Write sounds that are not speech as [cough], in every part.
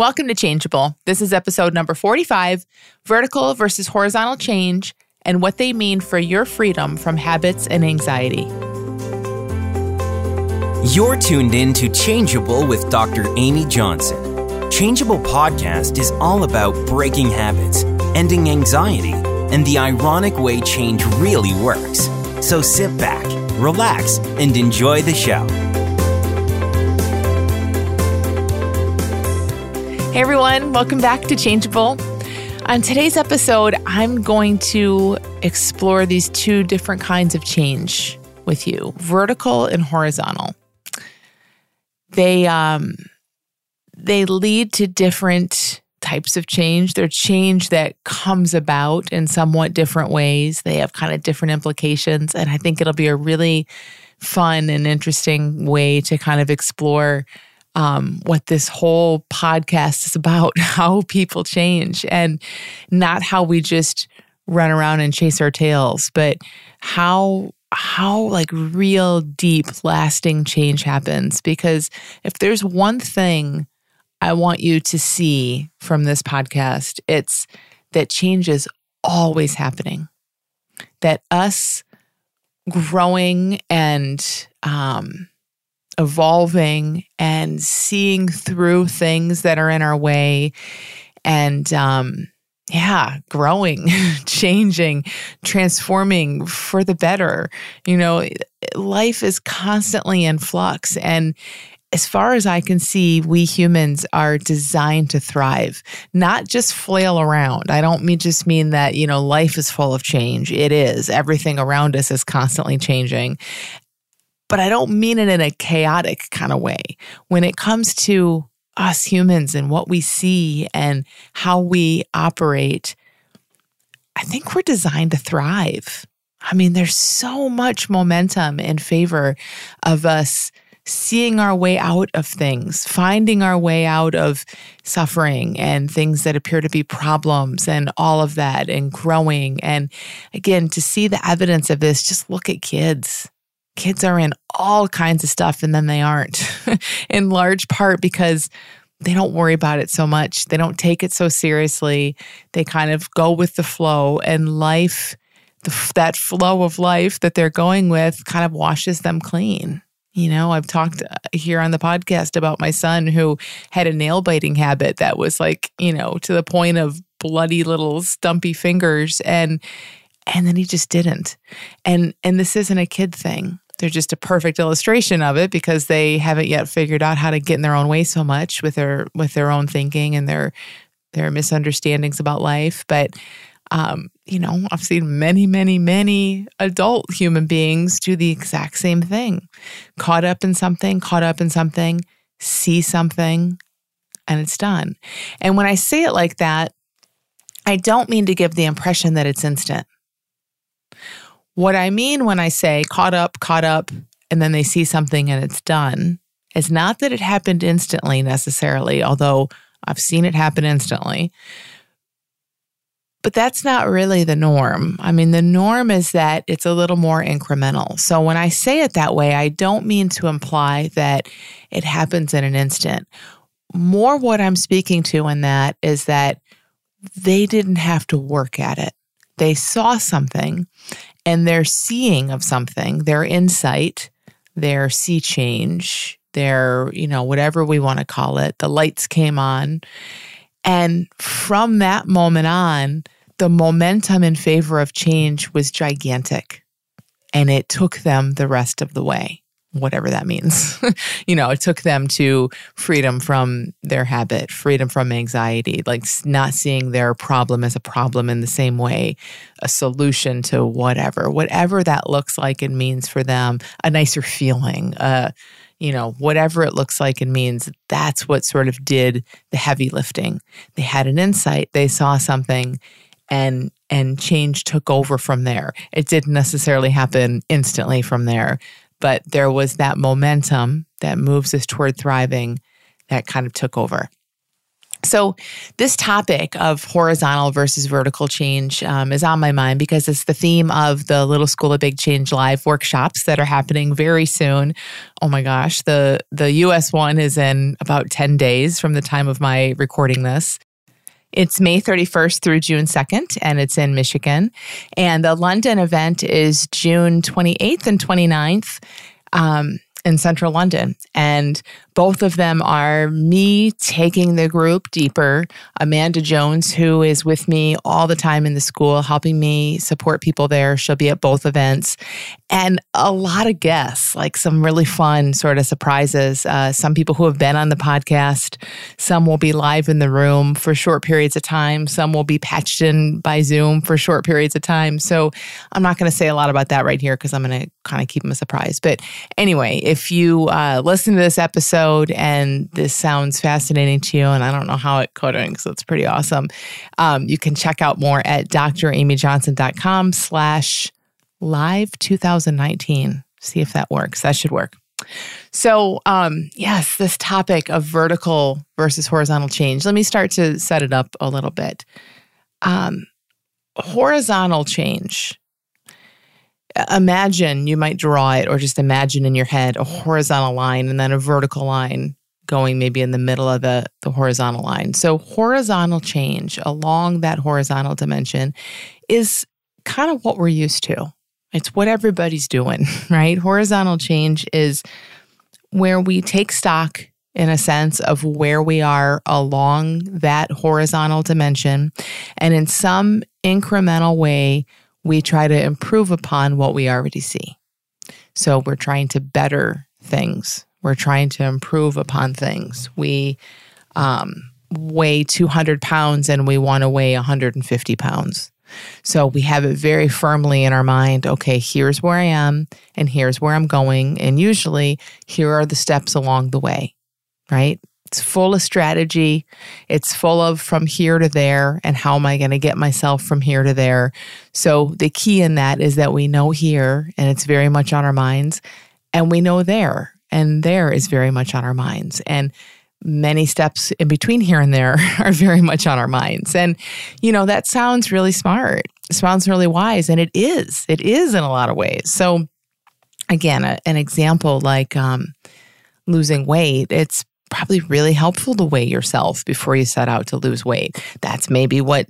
Welcome to Changeable. This is episode number 45 Vertical versus Horizontal Change and what they mean for your freedom from habits and anxiety. You're tuned in to Changeable with Dr. Amy Johnson. Changeable podcast is all about breaking habits, ending anxiety, and the ironic way change really works. So sit back, relax, and enjoy the show. Hey everyone, welcome back to Changeable. On today's episode, I'm going to explore these two different kinds of change with you vertical and horizontal. They, um, they lead to different types of change. They're change that comes about in somewhat different ways. They have kind of different implications. And I think it'll be a really fun and interesting way to kind of explore um, what this whole podcast is about [laughs] how people change and not how we just run around and chase our tails, but how how like real deep lasting change happens. Because if there's one thing I want you to see from this podcast it's that change is always happening. That us growing and um, evolving and seeing through things that are in our way and um yeah growing [laughs] changing transforming for the better you know life is constantly in flux and as far as I can see, we humans are designed to thrive, not just flail around. I don't mean just mean that, you know, life is full of change. It is. Everything around us is constantly changing but I don't mean it in a chaotic kind of way. When it comes to us humans and what we see and how we operate, I think we're designed to thrive. I mean, there's so much momentum in favor of us seeing our way out of things, finding our way out of suffering and things that appear to be problems and all of that, and growing. And again, to see the evidence of this, just look at kids kids are in all kinds of stuff and then they aren't, [laughs] in large part because they don't worry about it so much. They don't take it so seriously. They kind of go with the flow, and life, the, that flow of life that they're going with, kind of washes them clean. You know, I've talked uh, here on the podcast about my son who had a nail biting habit that was like, you know, to the point of bloody little stumpy fingers and and then he just didn't. And and this isn't a kid thing they're just a perfect illustration of it because they haven't yet figured out how to get in their own way so much with their with their own thinking and their their misunderstandings about life. But um, you know i've seen many many many adult human beings do the exact same thing. Caught up in something caught up in something see something and it's done. And when i say it like that i don't mean to give the impression that it's instant what I mean when I say caught up, caught up, and then they see something and it's done is not that it happened instantly necessarily, although I've seen it happen instantly. But that's not really the norm. I mean, the norm is that it's a little more incremental. So when I say it that way, I don't mean to imply that it happens in an instant. More what I'm speaking to in that is that they didn't have to work at it. They saw something and their seeing of something, their insight, their sea change, their, you know, whatever we want to call it, the lights came on. And from that moment on, the momentum in favor of change was gigantic. And it took them the rest of the way whatever that means. [laughs] you know, it took them to freedom from their habit, freedom from anxiety, like not seeing their problem as a problem in the same way, a solution to whatever, whatever that looks like and means for them, a nicer feeling, uh, you know, whatever it looks like and means, that's what sort of did the heavy lifting. They had an insight, they saw something and and change took over from there. It didn't necessarily happen instantly from there, but there was that momentum that moves us toward thriving that kind of took over. So, this topic of horizontal versus vertical change um, is on my mind because it's the theme of the Little School of Big Change live workshops that are happening very soon. Oh my gosh, the the US one is in about 10 days from the time of my recording this. It's May 31st through June 2nd, and it's in Michigan. And the London event is June 28th and 29th. Um, in central London. And both of them are me taking the group deeper. Amanda Jones, who is with me all the time in the school, helping me support people there. She'll be at both events. And a lot of guests, like some really fun sort of surprises. Uh, some people who have been on the podcast, some will be live in the room for short periods of time, some will be patched in by Zoom for short periods of time. So I'm not going to say a lot about that right here because I'm going to kind of keep them a surprise. But anyway, if you uh, listen to this episode and this sounds fascinating to you, and I don't know how it couldn't, so it's pretty awesome, um, you can check out more at dramyjohnson.com slash live 2019. See if that works. That should work. So, um, yes, this topic of vertical versus horizontal change. Let me start to set it up a little bit. Um, horizontal change. Imagine you might draw it, or just imagine in your head a horizontal line and then a vertical line going maybe in the middle of the, the horizontal line. So, horizontal change along that horizontal dimension is kind of what we're used to. It's what everybody's doing, [laughs] right? Horizontal change is where we take stock in a sense of where we are along that horizontal dimension. And in some incremental way, we try to improve upon what we already see. So we're trying to better things, we're trying to improve upon things. We um, weigh 200 pounds and we want to weigh 150 pounds. So we have it very firmly in our mind okay, here's where I am and here's where I'm going. And usually, here are the steps along the way, right? It's full of strategy. It's full of from here to there and how am I going to get myself from here to there. So the key in that is that we know here and it's very much on our minds, and we know there and there is very much on our minds. And many steps in between here and there [laughs] are very much on our minds. And, you know, that sounds really smart. It sounds really wise. And it is. It is in a lot of ways. So, again, a, an example like um, losing weight, it's probably really helpful to weigh yourself before you set out to lose weight. That's maybe what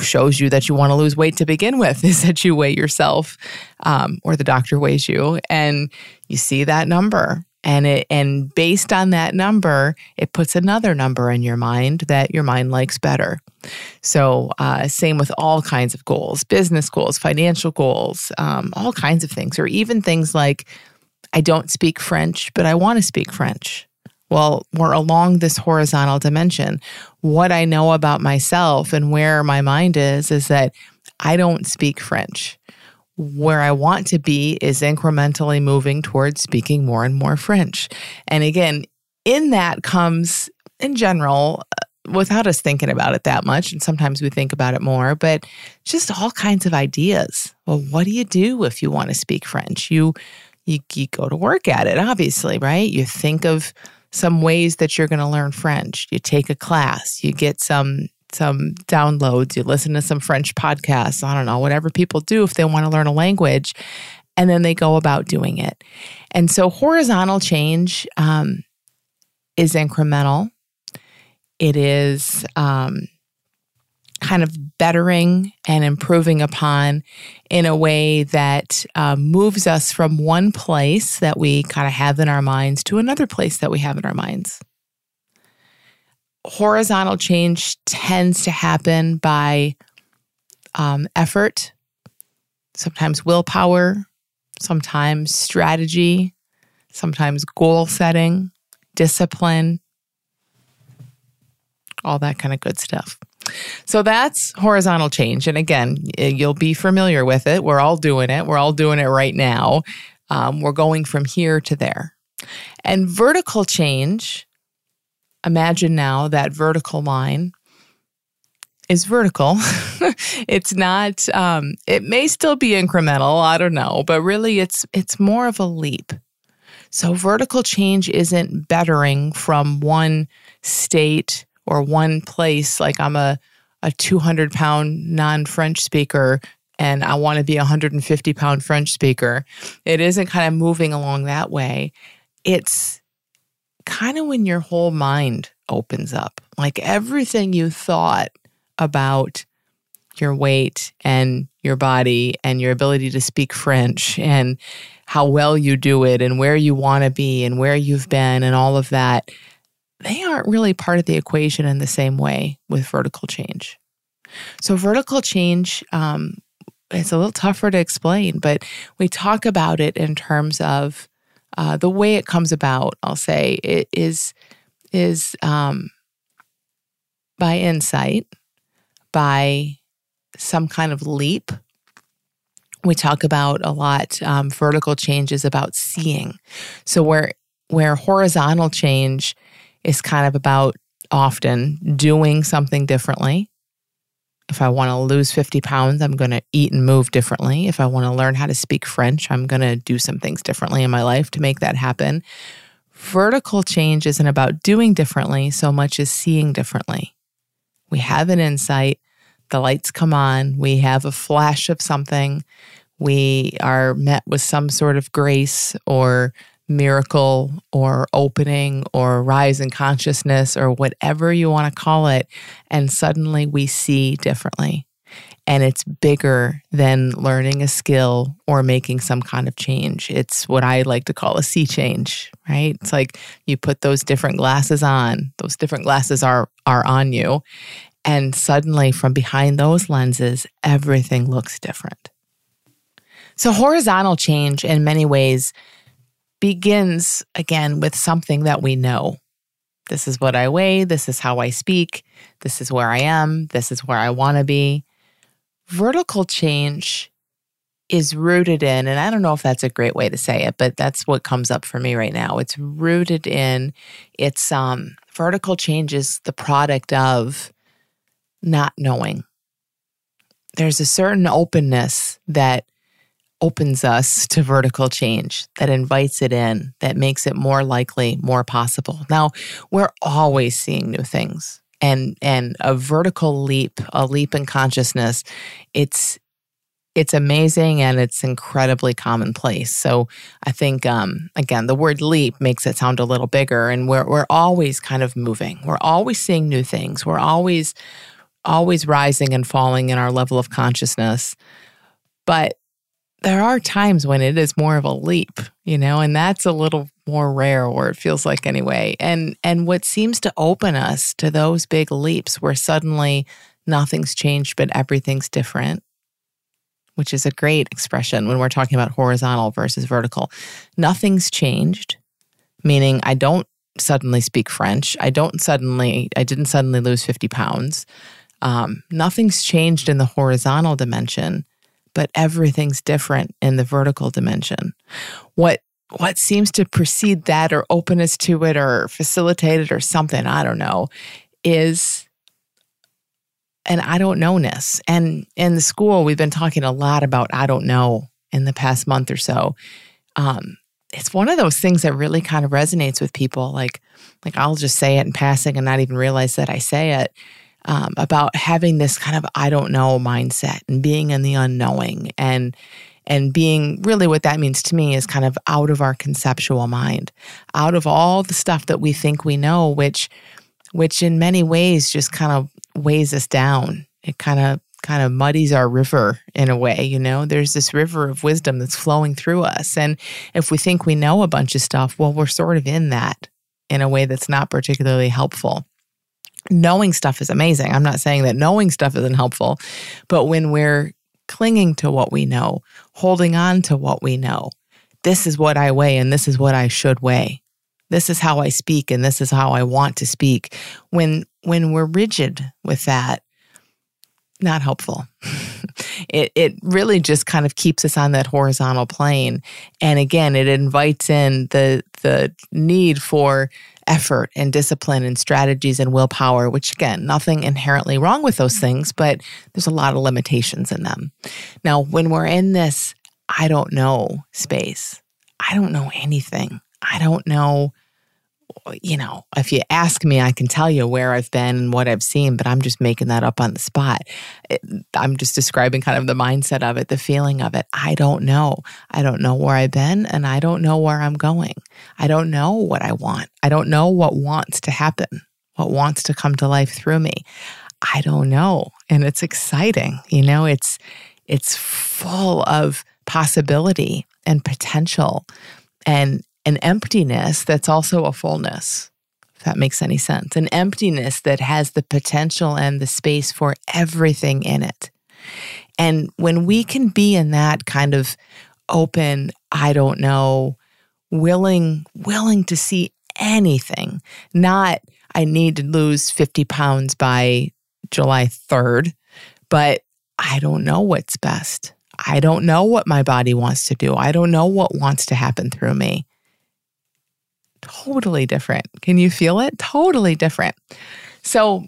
shows you that you want to lose weight to begin with [laughs] is that you weigh yourself um, or the doctor weighs you and you see that number. And it and based on that number it puts another number in your mind that your mind likes better. So uh, same with all kinds of goals business goals financial goals um, all kinds of things or even things like i don't speak french but i want to speak french well we're along this horizontal dimension what i know about myself and where my mind is is that i don't speak french where I want to be is incrementally moving towards speaking more and more French. And again, in that comes, in general, uh, without us thinking about it that much, and sometimes we think about it more, but just all kinds of ideas. Well, what do you do if you want to speak French? You, you, you go to work at it, obviously, right? You think of some ways that you're going to learn French. You take a class, you get some some downloads, you listen to some French podcasts, I don't know, whatever people do if they want to learn a language, and then they go about doing it. And so horizontal change um, is incremental, it is um, kind of bettering and improving upon in a way that uh, moves us from one place that we kind of have in our minds to another place that we have in our minds horizontal change tends to happen by um, effort, sometimes willpower, sometimes strategy, sometimes goal setting, discipline, all that kind of good stuff. So that's horizontal change. And again, you'll be familiar with it. We're all doing it. We're all doing it right now. Um, we're going from here to there. And vertical change imagine now that vertical line is vertical. [laughs] it's not um, it may still be incremental, I don't know, but really it's it's more of a leap. So vertical change isn't bettering from one state or one place like I'm a a 200 pound non French speaker and I want to be a 150 pound French speaker. It isn't kind of moving along that way. It's kind of when your whole mind opens up, like everything you thought about your weight and your body and your ability to speak French and how well you do it and where you want to be and where you've been and all of that, they aren't really part of the equation in the same way with vertical change. So, vertical change, um, it's a little tougher to explain, but we talk about it in terms of uh, the way it comes about. I'll say it is is um, by insight, by some kind of leap. We talk about a lot um, vertical changes about seeing. So where where horizontal change is kind of about often doing something differently. If I want to lose 50 pounds, I'm going to eat and move differently. If I want to learn how to speak French, I'm going to do some things differently in my life to make that happen. Vertical change isn't about doing differently so much as seeing differently. We have an insight, the lights come on, we have a flash of something, we are met with some sort of grace or miracle or opening or rise in consciousness or whatever you want to call it. And suddenly we see differently. And it's bigger than learning a skill or making some kind of change. It's what I like to call a sea change, right? It's like you put those different glasses on, those different glasses are, are on you. And suddenly, from behind those lenses, everything looks different. So, horizontal change in many ways begins again with something that we know. This is what I weigh. This is how I speak. This is where I am. This is where I want to be. Vertical change is rooted in, and I don't know if that's a great way to say it, but that's what comes up for me right now. It's rooted in, it's um, vertical change is the product of not knowing. There's a certain openness that opens us to vertical change, that invites it in, that makes it more likely, more possible. Now, we're always seeing new things. And and a vertical leap, a leap in consciousness, it's it's amazing and it's incredibly commonplace. So I think um, again, the word leap makes it sound a little bigger, and we're we're always kind of moving. We're always seeing new things. We're always always rising and falling in our level of consciousness. But there are times when it is more of a leap, you know, and that's a little more rare or it feels like anyway. And and what seems to open us to those big leaps where suddenly nothing's changed but everything's different, which is a great expression when we're talking about horizontal versus vertical. Nothing's changed, meaning I don't suddenly speak French. I don't suddenly I didn't suddenly lose 50 pounds. Um, nothing's changed in the horizontal dimension but everything's different in the vertical dimension. What what seems to precede that or open us to it or facilitate it or something, I don't know, is an I don't knowness. And in the school, we've been talking a lot about I don't know in the past month or so. Um, it's one of those things that really kind of resonates with people. Like, like I'll just say it in passing and not even realize that I say it um, about having this kind of I don't know mindset and being in the unknowing and and being really what that means to me is kind of out of our conceptual mind, out of all the stuff that we think we know, which which in many ways just kind of weighs us down. It kind of kind of muddies our river in a way, you know. There's this river of wisdom that's flowing through us. And if we think we know a bunch of stuff, well, we're sort of in that in a way that's not particularly helpful knowing stuff is amazing. I'm not saying that knowing stuff isn't helpful, but when we're clinging to what we know, holding on to what we know, this is what I weigh and this is what I should weigh. This is how I speak and this is how I want to speak. When when we're rigid with that, not helpful. [laughs] it it really just kind of keeps us on that horizontal plane. And again, it invites in the the need for effort and discipline and strategies and willpower, which again, nothing inherently wrong with those mm-hmm. things, but there's a lot of limitations in them. Now, when we're in this I don't know space, I don't know anything. I don't know you know, if you ask me, I can tell you where I've been and what I've seen, but I'm just making that up on the spot. It, I'm just describing kind of the mindset of it, the feeling of it. I don't know. I don't know where I've been and I don't know where I'm going. I don't know what I want. I don't know what wants to happen, what wants to come to life through me. I don't know. And it's exciting. You know, it's it's full of possibility and potential and an emptiness that's also a fullness, if that makes any sense. An emptiness that has the potential and the space for everything in it. And when we can be in that kind of open, I don't know, willing, willing to see anything, not I need to lose 50 pounds by July 3rd, but I don't know what's best. I don't know what my body wants to do. I don't know what wants to happen through me totally different. Can you feel it? Totally different. So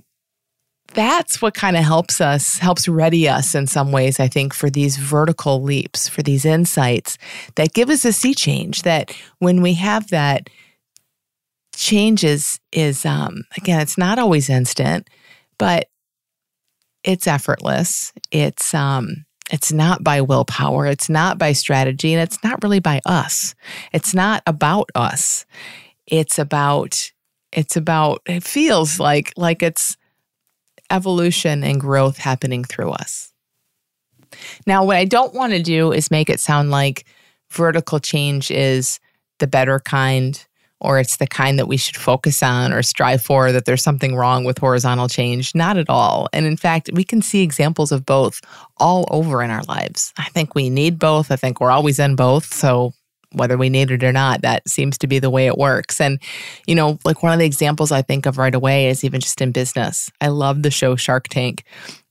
that's what kind of helps us, helps ready us in some ways, I think, for these vertical leaps, for these insights that give us a sea change. That when we have that change is, is um, again, it's not always instant, but it's effortless. It's um, it's not by willpower. It's not by strategy, and it's not really by us. It's not about us it's about it's about it feels like like it's evolution and growth happening through us. Now, what I don't want to do is make it sound like vertical change is the better kind or it's the kind that we should focus on or strive for, that there's something wrong with horizontal change. Not at all. And in fact, we can see examples of both all over in our lives. I think we need both. I think we're always in both. So whether we need it or not. That seems to be the way it works. And, you know, like one of the examples I think of right away is even just in business. I love the show Shark Tank,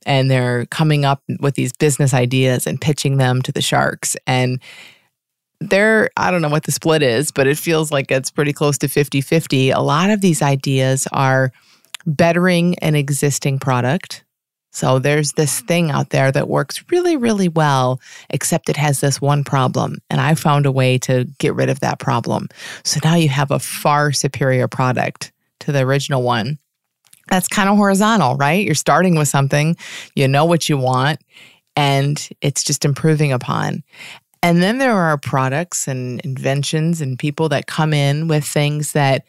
and they're coming up with these business ideas and pitching them to the sharks. And they're, I don't know what the split is, but it feels like it's pretty close to 50 50. A lot of these ideas are bettering an existing product so there's this thing out there that works really, really well, except it has this one problem. And I found a way to get rid of that problem. So now you have a far superior product to the original one. That's kind of horizontal, right? You're starting with something, you know what you want, and it's just improving upon. And then there are products and inventions and people that come in with things that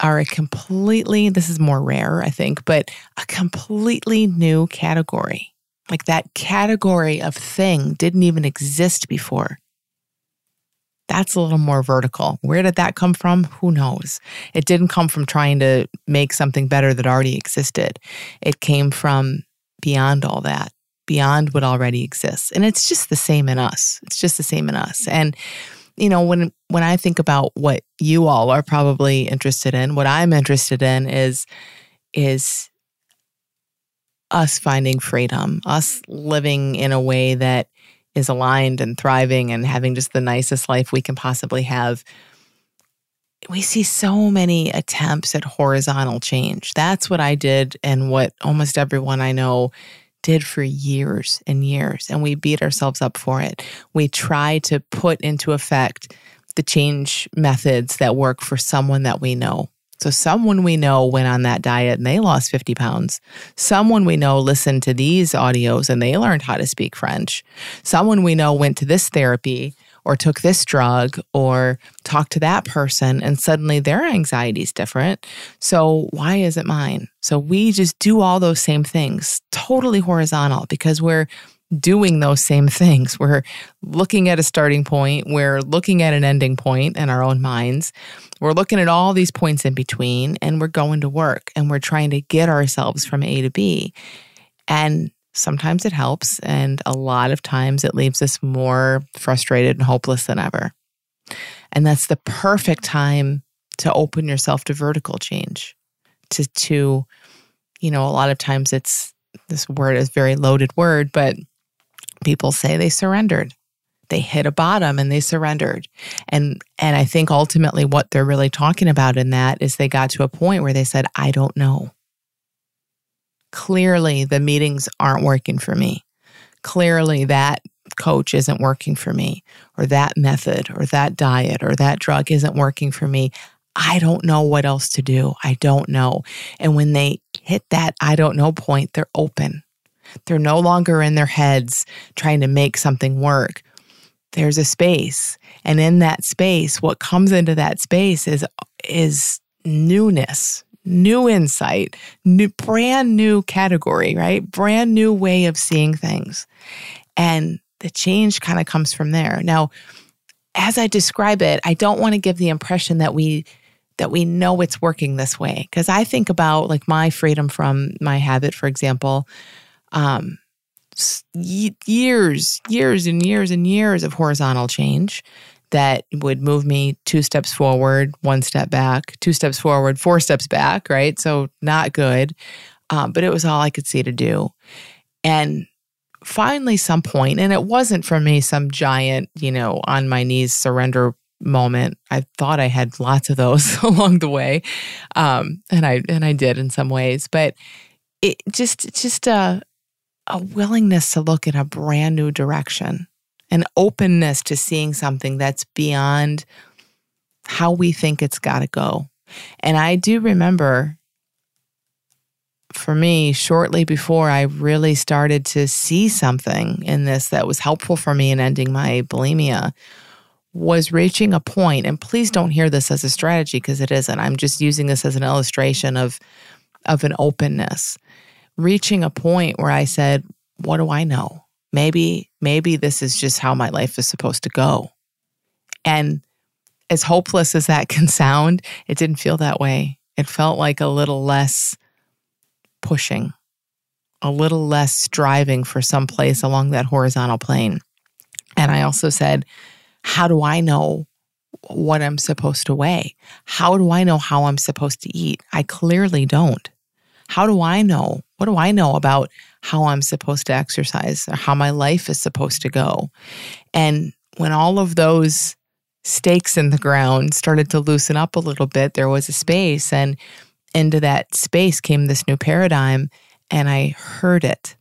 are a completely, this is more rare, I think, but a completely new category. Like that category of thing didn't even exist before. That's a little more vertical. Where did that come from? Who knows? It didn't come from trying to make something better that already existed. It came from beyond all that, beyond what already exists. And it's just the same in us. It's just the same in us. And you know, when when I think about what you all are probably interested in, what I'm interested in is is us finding freedom, us living in a way that is aligned and thriving and having just the nicest life we can possibly have. We see so many attempts at horizontal change. That's what I did and what almost everyone I know did for years and years, and we beat ourselves up for it. We try to put into effect the change methods that work for someone that we know. So, someone we know went on that diet and they lost 50 pounds. Someone we know listened to these audios and they learned how to speak French. Someone we know went to this therapy or took this drug or talked to that person and suddenly their anxiety is different. So why is it mine? So we just do all those same things, totally horizontal because we're doing those same things. We're looking at a starting point, we're looking at an ending point in our own minds. We're looking at all these points in between and we're going to work and we're trying to get ourselves from A to B. And Sometimes it helps, and a lot of times it leaves us more frustrated and hopeless than ever. And that's the perfect time to open yourself to vertical change. To, to, you know, a lot of times it's this word is very loaded word, but people say they surrendered. They hit a bottom and they surrendered. And and I think ultimately what they're really talking about in that is they got to a point where they said, I don't know clearly the meetings aren't working for me. Clearly that coach isn't working for me, or that method, or that diet, or that drug isn't working for me. I don't know what else to do. I don't know. And when they hit that I don't know point, they're open. They're no longer in their heads trying to make something work. There's a space. And in that space, what comes into that space is is newness, new insight, new brand new category, right? Brand new way of seeing things. And the change kind of comes from there. Now, as I describe it, I don't want to give the impression that we that we know it's working this way because I think about like my freedom from my habit, for example, um, years, years and years and years of horizontal change that would move me two steps forward, one step back, two steps forward, four steps back, right? So not good. Um, but it was all I could see to do. And finally, some point, and it wasn't for me some giant, you know, on my knees surrender moment. I thought I had lots of those [laughs] along the way, um, and I and I did in some ways. But it just just a a willingness to look in a brand new direction, an openness to seeing something that's beyond how we think it's got to go. And I do remember for me, shortly before I really started to see something in this that was helpful for me in ending my bulimia, was reaching a point, and please don't hear this as a strategy because it isn't. I'm just using this as an illustration of, of an openness. Reaching a point where I said, What do I know? Maybe, maybe this is just how my life is supposed to go. And as hopeless as that [laughs] can sound, it didn't feel that way. It felt like a little less pushing, a little less striving for some place along that horizontal plane. And I also said, How do I know what I'm supposed to weigh? How do I know how I'm supposed to eat? I clearly don't. How do I know? What do I know about how I'm supposed to exercise or how my life is supposed to go? And when all of those stakes in the ground started to loosen up a little bit, there was a space. And into that space came this new paradigm, and I heard it.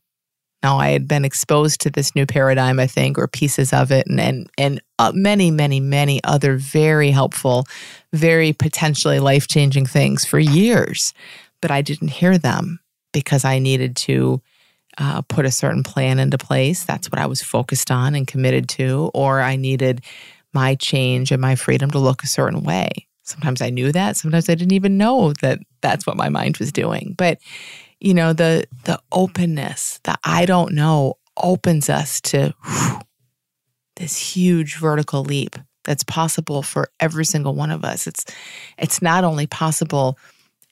Now, I had been exposed to this new paradigm, I think, or pieces of it, and and, and uh, many, many, many other very helpful, very potentially life changing things for years, but I didn't hear them because I needed to uh, put a certain plan into place. That's what I was focused on and committed to, or I needed my change and my freedom to look a certain way. Sometimes I knew that. Sometimes I didn't even know that that's what my mind was doing. But you know, the the openness, the I don't know opens us to whew, this huge vertical leap that's possible for every single one of us. It's it's not only possible,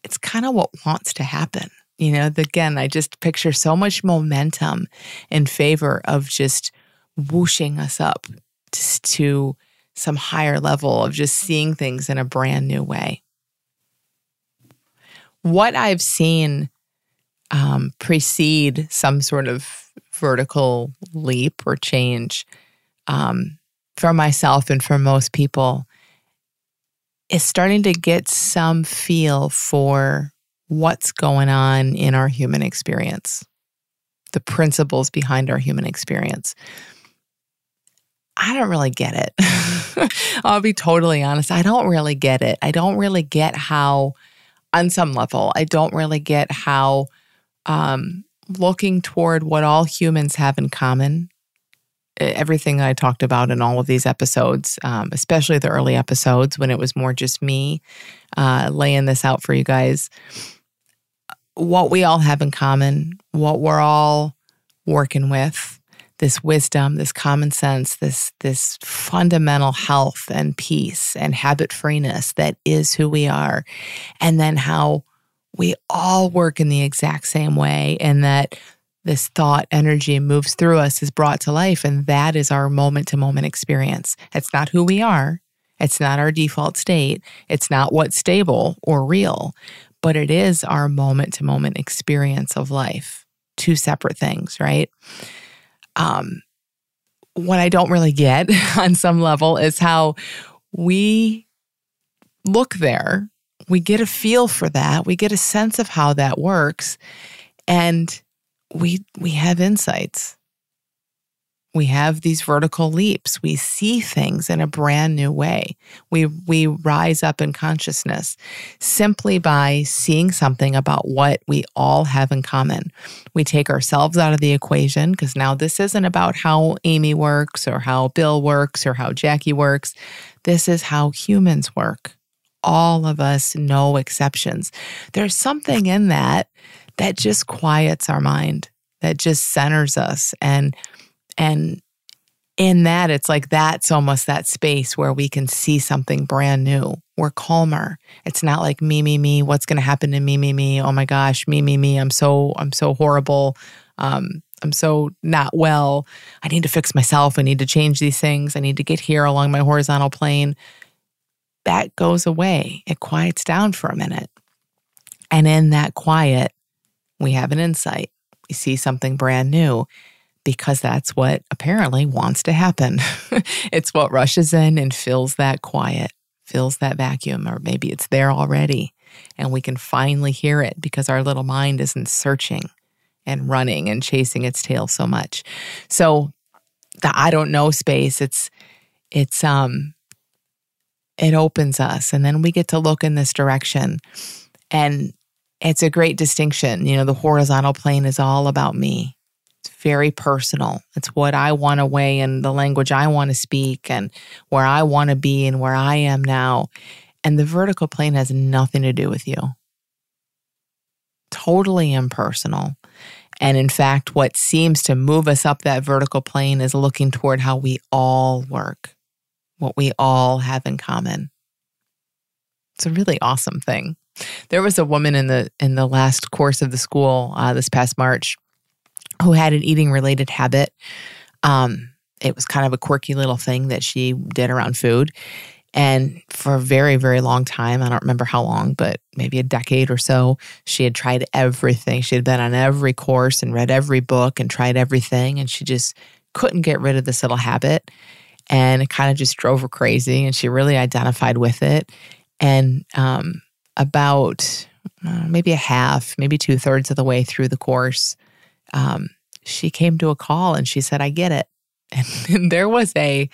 it's kind of what wants to happen. You know, again, I just picture so much momentum in favor of just whooshing us up to some higher level of just seeing things in a brand new way. What I've seen um, precede some sort of vertical leap or change um, for myself and for most people is starting to get some feel for what's going on in our human experience, the principles behind our human experience. I don't really get it. [laughs] I'll be totally honest. I don't really get it. I don't really get how, on some level, I don't really get how um, looking toward what all humans have in common, everything I talked about in all of these episodes, um, especially the early episodes when it was more just me uh, laying this out for you guys, what we all have in common, what we're all working with this wisdom, this common sense, this this fundamental health and peace and habit freeness that is who we are. And then how we all work in the exact same way and that this thought energy moves through us is brought to life and that is our moment to moment experience. It's not who we are. It's not our default state. It's not what's stable or real, but it is our moment to moment experience of life. Two separate things, right? um, what I don't really get [laughs] on some level is how we look there. We get a feel for that. We get a sense of how that works. And we we have insights. We have these vertical leaps. We see things in a brand new way. We we rise up in consciousness simply by seeing something about what we all have in common. We take ourselves out of the equation because now this isn't about how Amy works or how Bill works or how Jackie works. This is how humans work. All of us, no exceptions. There's something in that that just quiets our mind, that just centers us and and in that, it's like that's almost that space where we can see something brand new. We're calmer. It's not like me, me, me. What's going to happen to me, me, me? Oh my gosh, me, me, me. I'm so, I'm so horrible. Um, I'm so not well. I need to fix myself. I need to change these things. I need to get here along my horizontal plane. That goes away. It quiets down for a minute. And in that quiet, we have an insight. We see something brand new because that's what apparently wants to happen. [laughs] it's what rushes in and fills that quiet, fills that vacuum, or maybe it's there already. And we can finally hear it because our little mind isn't searching and running and chasing its tail so much. So the I don't know space, it's it's um it opens us and then we get to look in this direction. And it's a great distinction. You know, the horizontal plane is all about me very personal. It's what I want to weigh and the language I want to speak and where I want to be and where I am now. And the vertical plane has nothing to do with you. Totally impersonal. And in fact, what seems to move us up that vertical plane is looking toward how we all work, what we all have in common. It's a really awesome thing. There was a woman in the in the last course of the school uh, this past March who had an eating related habit. Um, it was kind of a quirky little thing that she did around food. And for a very, very long time, I don't remember how long, but maybe a decade or so, she had tried everything. She had been on every course and read every book and tried everything. And she just couldn't get rid of this little habit. And it kind of just drove her crazy. And she really identified with it. And um, about uh, maybe a half, maybe two thirds of the way through the course, um, she came to a call and she said, I get it. And, [laughs] and there was a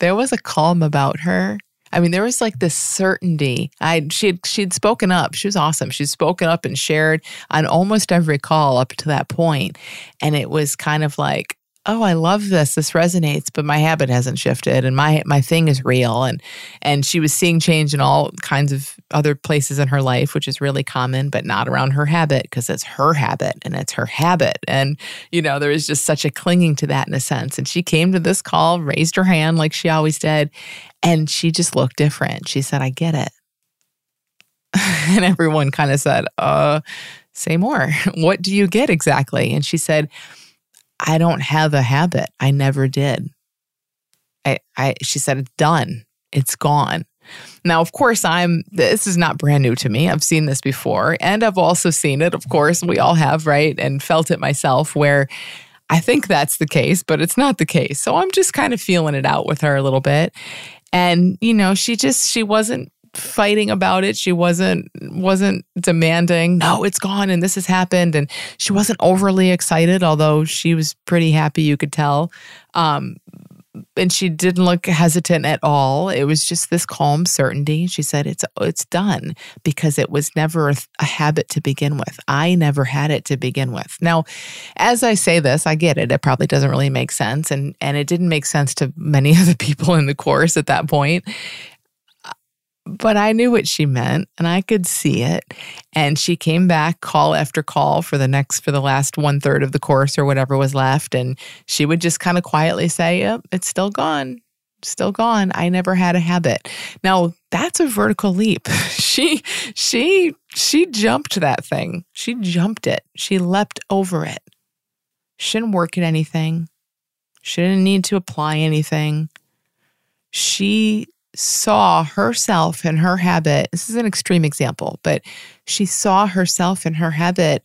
there was a calm about her. I mean, there was like this certainty. I she had she'd spoken up. She was awesome. She'd spoken up and shared on almost every call up to that point. And it was kind of like, oh i love this this resonates but my habit hasn't shifted and my my thing is real and and she was seeing change in all kinds of other places in her life which is really common but not around her habit because it's her habit and it's her habit and you know there was just such a clinging to that in a sense and she came to this call raised her hand like she always did and she just looked different. She said i get it. [laughs] And everyone kind of said uh say more. [laughs] What do you get exactly? And she said I don't have a habit. I never did. I, I she said it's done. It's gone. Now, of course, I'm this is not brand new to me. I've seen this before. And I've also seen it, of course, we all have, right? And felt it myself where I think that's the case, but it's not the case. So I'm just kind of feeling it out with her a little bit. And, you know, she just she wasn't fighting about it. She wasn't wasn't demanding, no, it's gone and this has happened. And she wasn't overly excited, although she was pretty happy, you could tell. Um, and she didn't look hesitant at all. It was just this calm certainty. She said, "It's it's done because it was never a, a, habit to begin with. I never had it to begin with." Now, as I say this, I get it. It probably doesn't really make sense, and and it didn't make sense to many [laughs] of the people in the course at that point but I knew what she meant and I could see it. And she came back call after call for the next, for the last one third of the course or whatever was left. And she would just kind of quietly say, Yep, it's still gone. Still gone. I never had a habit. Now that's a vertical leap. [laughs] she, she, she jumped that thing. She jumped it. She leapt over it. She didn't work at anything. She didn't need to apply anything. She saw herself and her habit. This is an extreme example, but she saw herself and her habit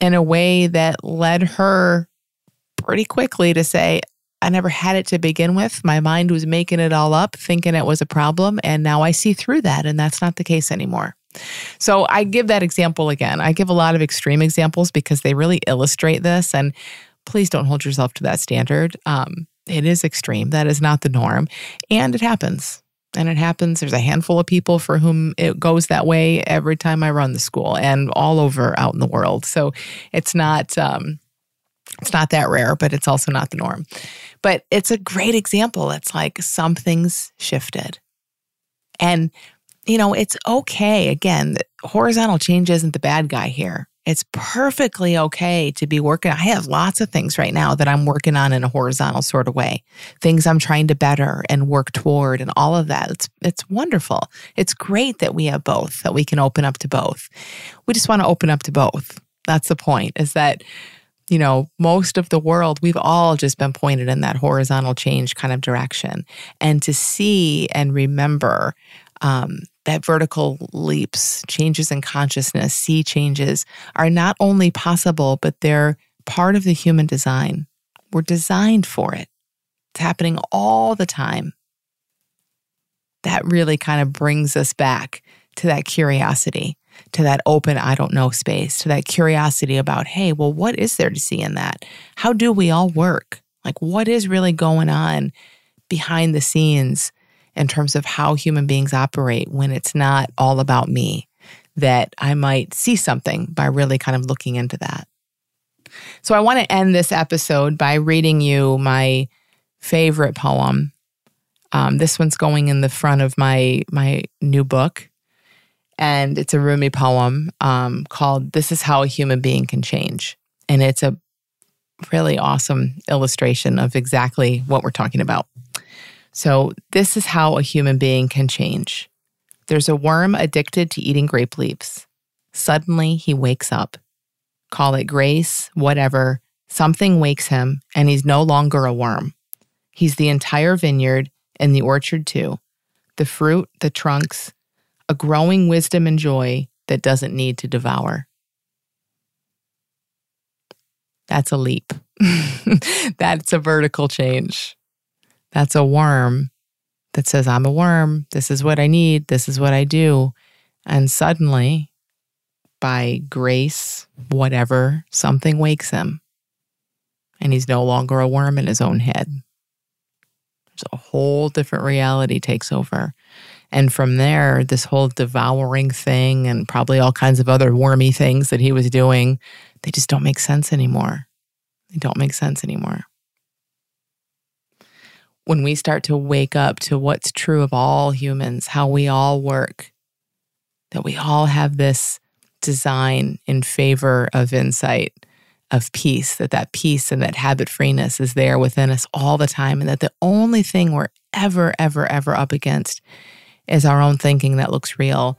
in a way that led her pretty quickly to say, I never had it to begin with. My mind was making it all up, thinking it was a problem. And now I see through that, and that's not the case anymore. So I give that example again. I give a lot of extreme examples because they really illustrate this. And please don't hold yourself to that standard. Um, it is extreme. That is not the norm. And it happens. And it happens. There's a handful of people for whom it goes that way every time I run the school and all over out in the world. So it's not um, it's not that rare, but it's also not the norm. But it's a great example. It's like something's shifted. And you know, it's okay. Again, horizontal change isn't the bad guy here. It's perfectly okay to be working. I have lots of things right now that I'm working on in a horizontal sort of way. Things I'm trying to better and work toward and all of that. It's it's wonderful. It's great that we have both, that we can open up to both. We just want to open up to both. That's the point. Is that you know, most of the world, we've all just been pointed in that horizontal change kind of direction. And to see and remember um, that vertical leaps, changes in consciousness, sea changes are not only possible, but they're part of the human design. We're designed for it. It's happening all the time. That really kind of brings us back to that curiosity, to that open, I don't know space, to that curiosity about, hey, well, what is there to see in that? How do we all work? Like, what is really going on behind the scenes in terms of how human beings operate when it's not all about me, that I might see something by really kind of looking into that. So I want to end this episode by reading you my favorite poem. Um, this one's going in the front of my my new book, and it's a Rumi poem um, called "This Is How a Human Being Can Change," and it's a really awesome illustration of exactly what we're talking about. So, this is how a human being can change. There's a worm addicted to eating grape leaves. Suddenly, he wakes up. Call it grace, whatever. Something wakes him, and he's no longer a worm. He's the entire vineyard and the orchard, too the fruit, the trunks, a growing wisdom and joy that doesn't need to devour. That's a leap. [laughs] That's a vertical change. That's a worm that says, I'm a worm. This is what I need. This is what I do. And suddenly, by grace, whatever, something wakes him. And he's no longer a worm in his own head. There's a whole different reality takes over. And from there, this whole devouring thing and probably all kinds of other wormy things that he was doing, they just don't make sense anymore. They don't make sense anymore when we start to wake up to what's true of all humans, how we all work, that we all have this design in favor of insight, of peace, that that peace and that habit freeness is there within us all the time, and that the only thing we're ever, ever, ever up against is our own thinking that looks real.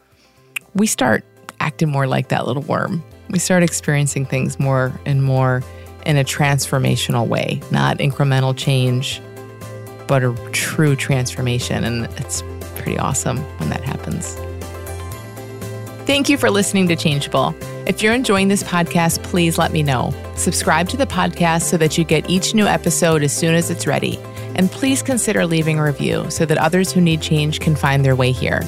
We start acting more like that little worm. We start experiencing things more and more in a transformational way, not incremental change, but a true transformation. And it's pretty awesome when that happens. Thank you for listening to Changeable. If you're enjoying this podcast, please let me know. Subscribe to the podcast so that you get each new episode as soon as it's ready. And please consider leaving a review so that others who need change can find their way here.